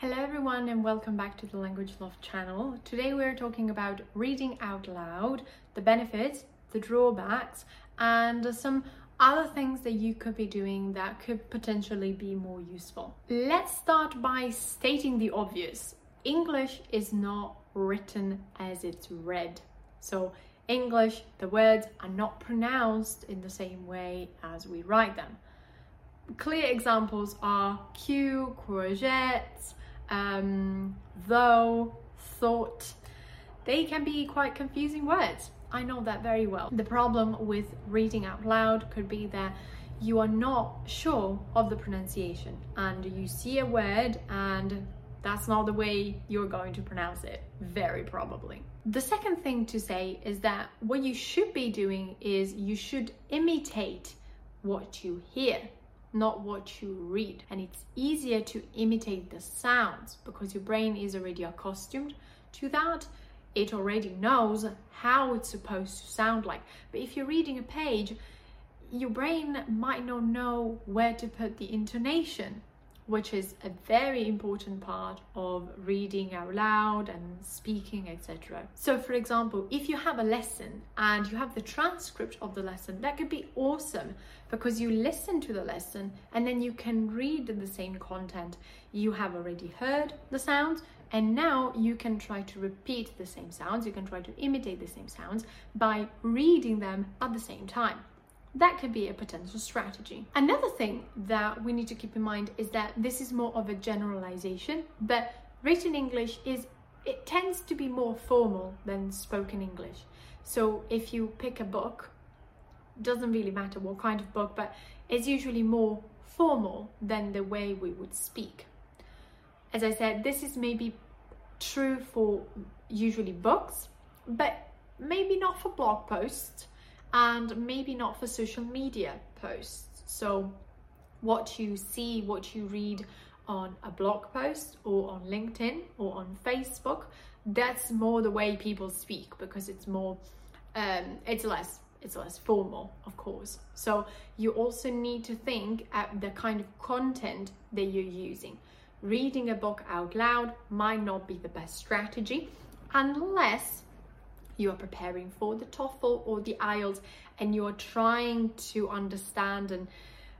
Hello everyone and welcome back to the Language Loft channel. Today we're talking about reading out loud, the benefits, the drawbacks, and some other things that you could be doing that could potentially be more useful. Let's start by stating the obvious. English is not written as it's read. So English, the words are not pronounced in the same way as we write them. Clear examples are queue, courgettes, um, though, thought. They can be quite confusing words. I know that very well. The problem with reading out loud could be that you are not sure of the pronunciation and you see a word and that's not the way you're going to pronounce it, very probably. The second thing to say is that what you should be doing is you should imitate what you hear, not what you read. And it's easier to imitate the sounds because your brain is already accustomed to that. It already knows how it's supposed to sound like. But if you're reading a page, your brain might not know where to put the intonation which is a very important part of reading out loud and speaking, etc. So, for example, if you have a lesson and you have the transcript of the lesson, that could be awesome because you listen to the lesson and then you can read the same content. You have already heard the sounds, and now you can try to repeat the same sounds, you can try to imitate the same sounds by reading them at the same time that could be a potential strategy. Another thing that we need to keep in mind is that this is more of a generalization, but written English is it tends to be more formal than spoken English. So if you pick a book, doesn't really matter what kind of book, but it's usually more formal than the way we would speak. As I said, this is maybe true for usually books, but maybe not for blog posts and maybe not for social media posts. So, what you see, what you read on a blog post or on LinkedIn or on Facebook, that's more the way people speak because it's more, um, it's less it's less formal, of course. So you also need to think at the kind of content that you're using. Reading a book out loud might not be the best strategy unless you are preparing for the TOEFL or the IELTS and you're trying to understand and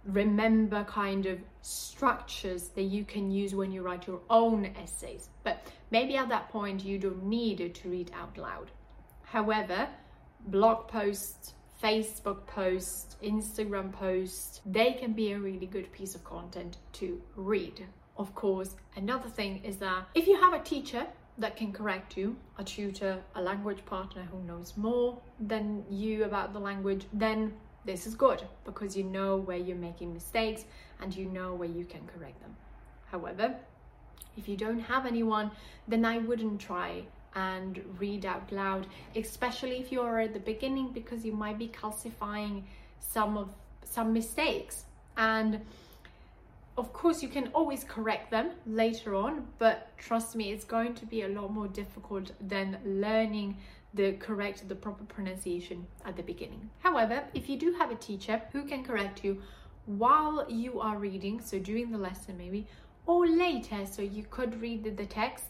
remember kind of structures that you can use when you write your own essays. But maybe at that point you don't need to read out loud. However, blog posts, Facebook posts, Instagram posts, they can be a really good piece of content to read. Of course, another thing is that if you have a teacher that can correct you, a tutor, a language partner who knows more than you about the language, then this is good because you know where you're making mistakes and you know where you can correct them. However, if you don't have anyone, then I wouldn't try and read out loud, especially if you're at the beginning because you might be calcifying some of some mistakes and of course, you can always correct them later on, but trust me, it's going to be a lot more difficult than learning the correct, the proper pronunciation at the beginning. However, if you do have a teacher who can correct you while you are reading, so during the lesson maybe, or later, so you could read the, text,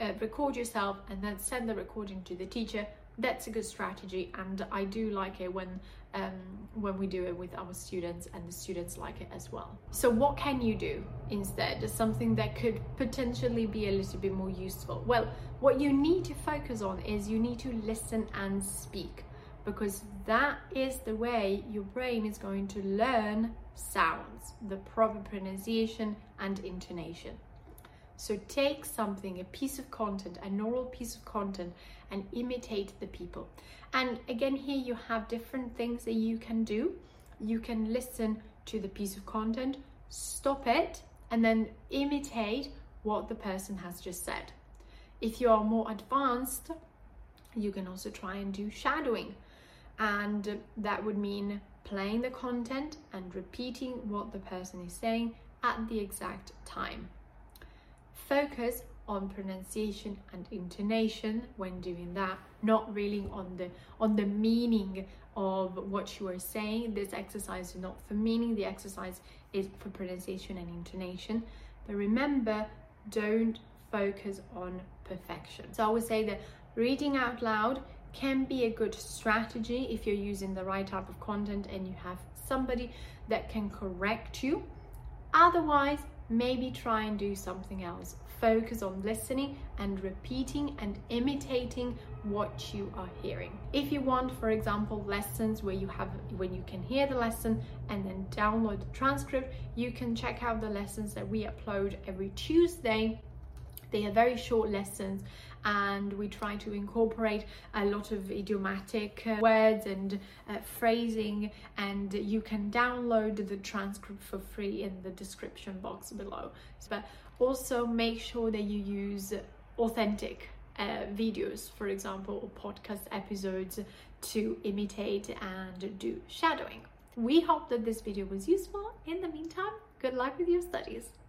uh, record yourself, and then send the recording to the teacher that's a good strategy and I do like it when um, when we do it with our students and the students like it as well. So what can you do instead? Something that could potentially be a little bit more useful. Well, what you need to focus on is you need to listen and speak because that is the way your brain is going to learn sounds, the proper pronunciation and intonation. So take something, a piece of content, an oral piece of content, and imitate the people. And again, here you have different things that you can do. You can listen to the piece of content, stop it, and then imitate what the person has just said. If you are more advanced, you can also try and do shadowing. And that would mean playing the content and repeating what the person is saying at the exact time. Focus on pronunciation and intonation when doing that, not really on the on the meaning of what you are saying. This exercise is not for meaning, the exercise is for pronunciation and intonation. But remember, don't focus on perfection. So I would say that reading out loud can be a good strategy if you're using the right type of content and you have somebody that can correct you. Otherwise, maybe try and do something else. Focus on listening and repeating and imitating what you are hearing. If you want, for example, lessons where you have when you can hear the lesson and then download the transcript, you can check out the lessons that we upload every Tuesday they are very short lessons and we try to incorporate a lot of idiomatic uh, words and uh, phrasing and you can download the transcript for free in the description box below. But also make sure that you use authentic uh, videos for example or podcast episodes to imitate and do shadowing. We hope that this video was useful. In the meantime good luck with your studies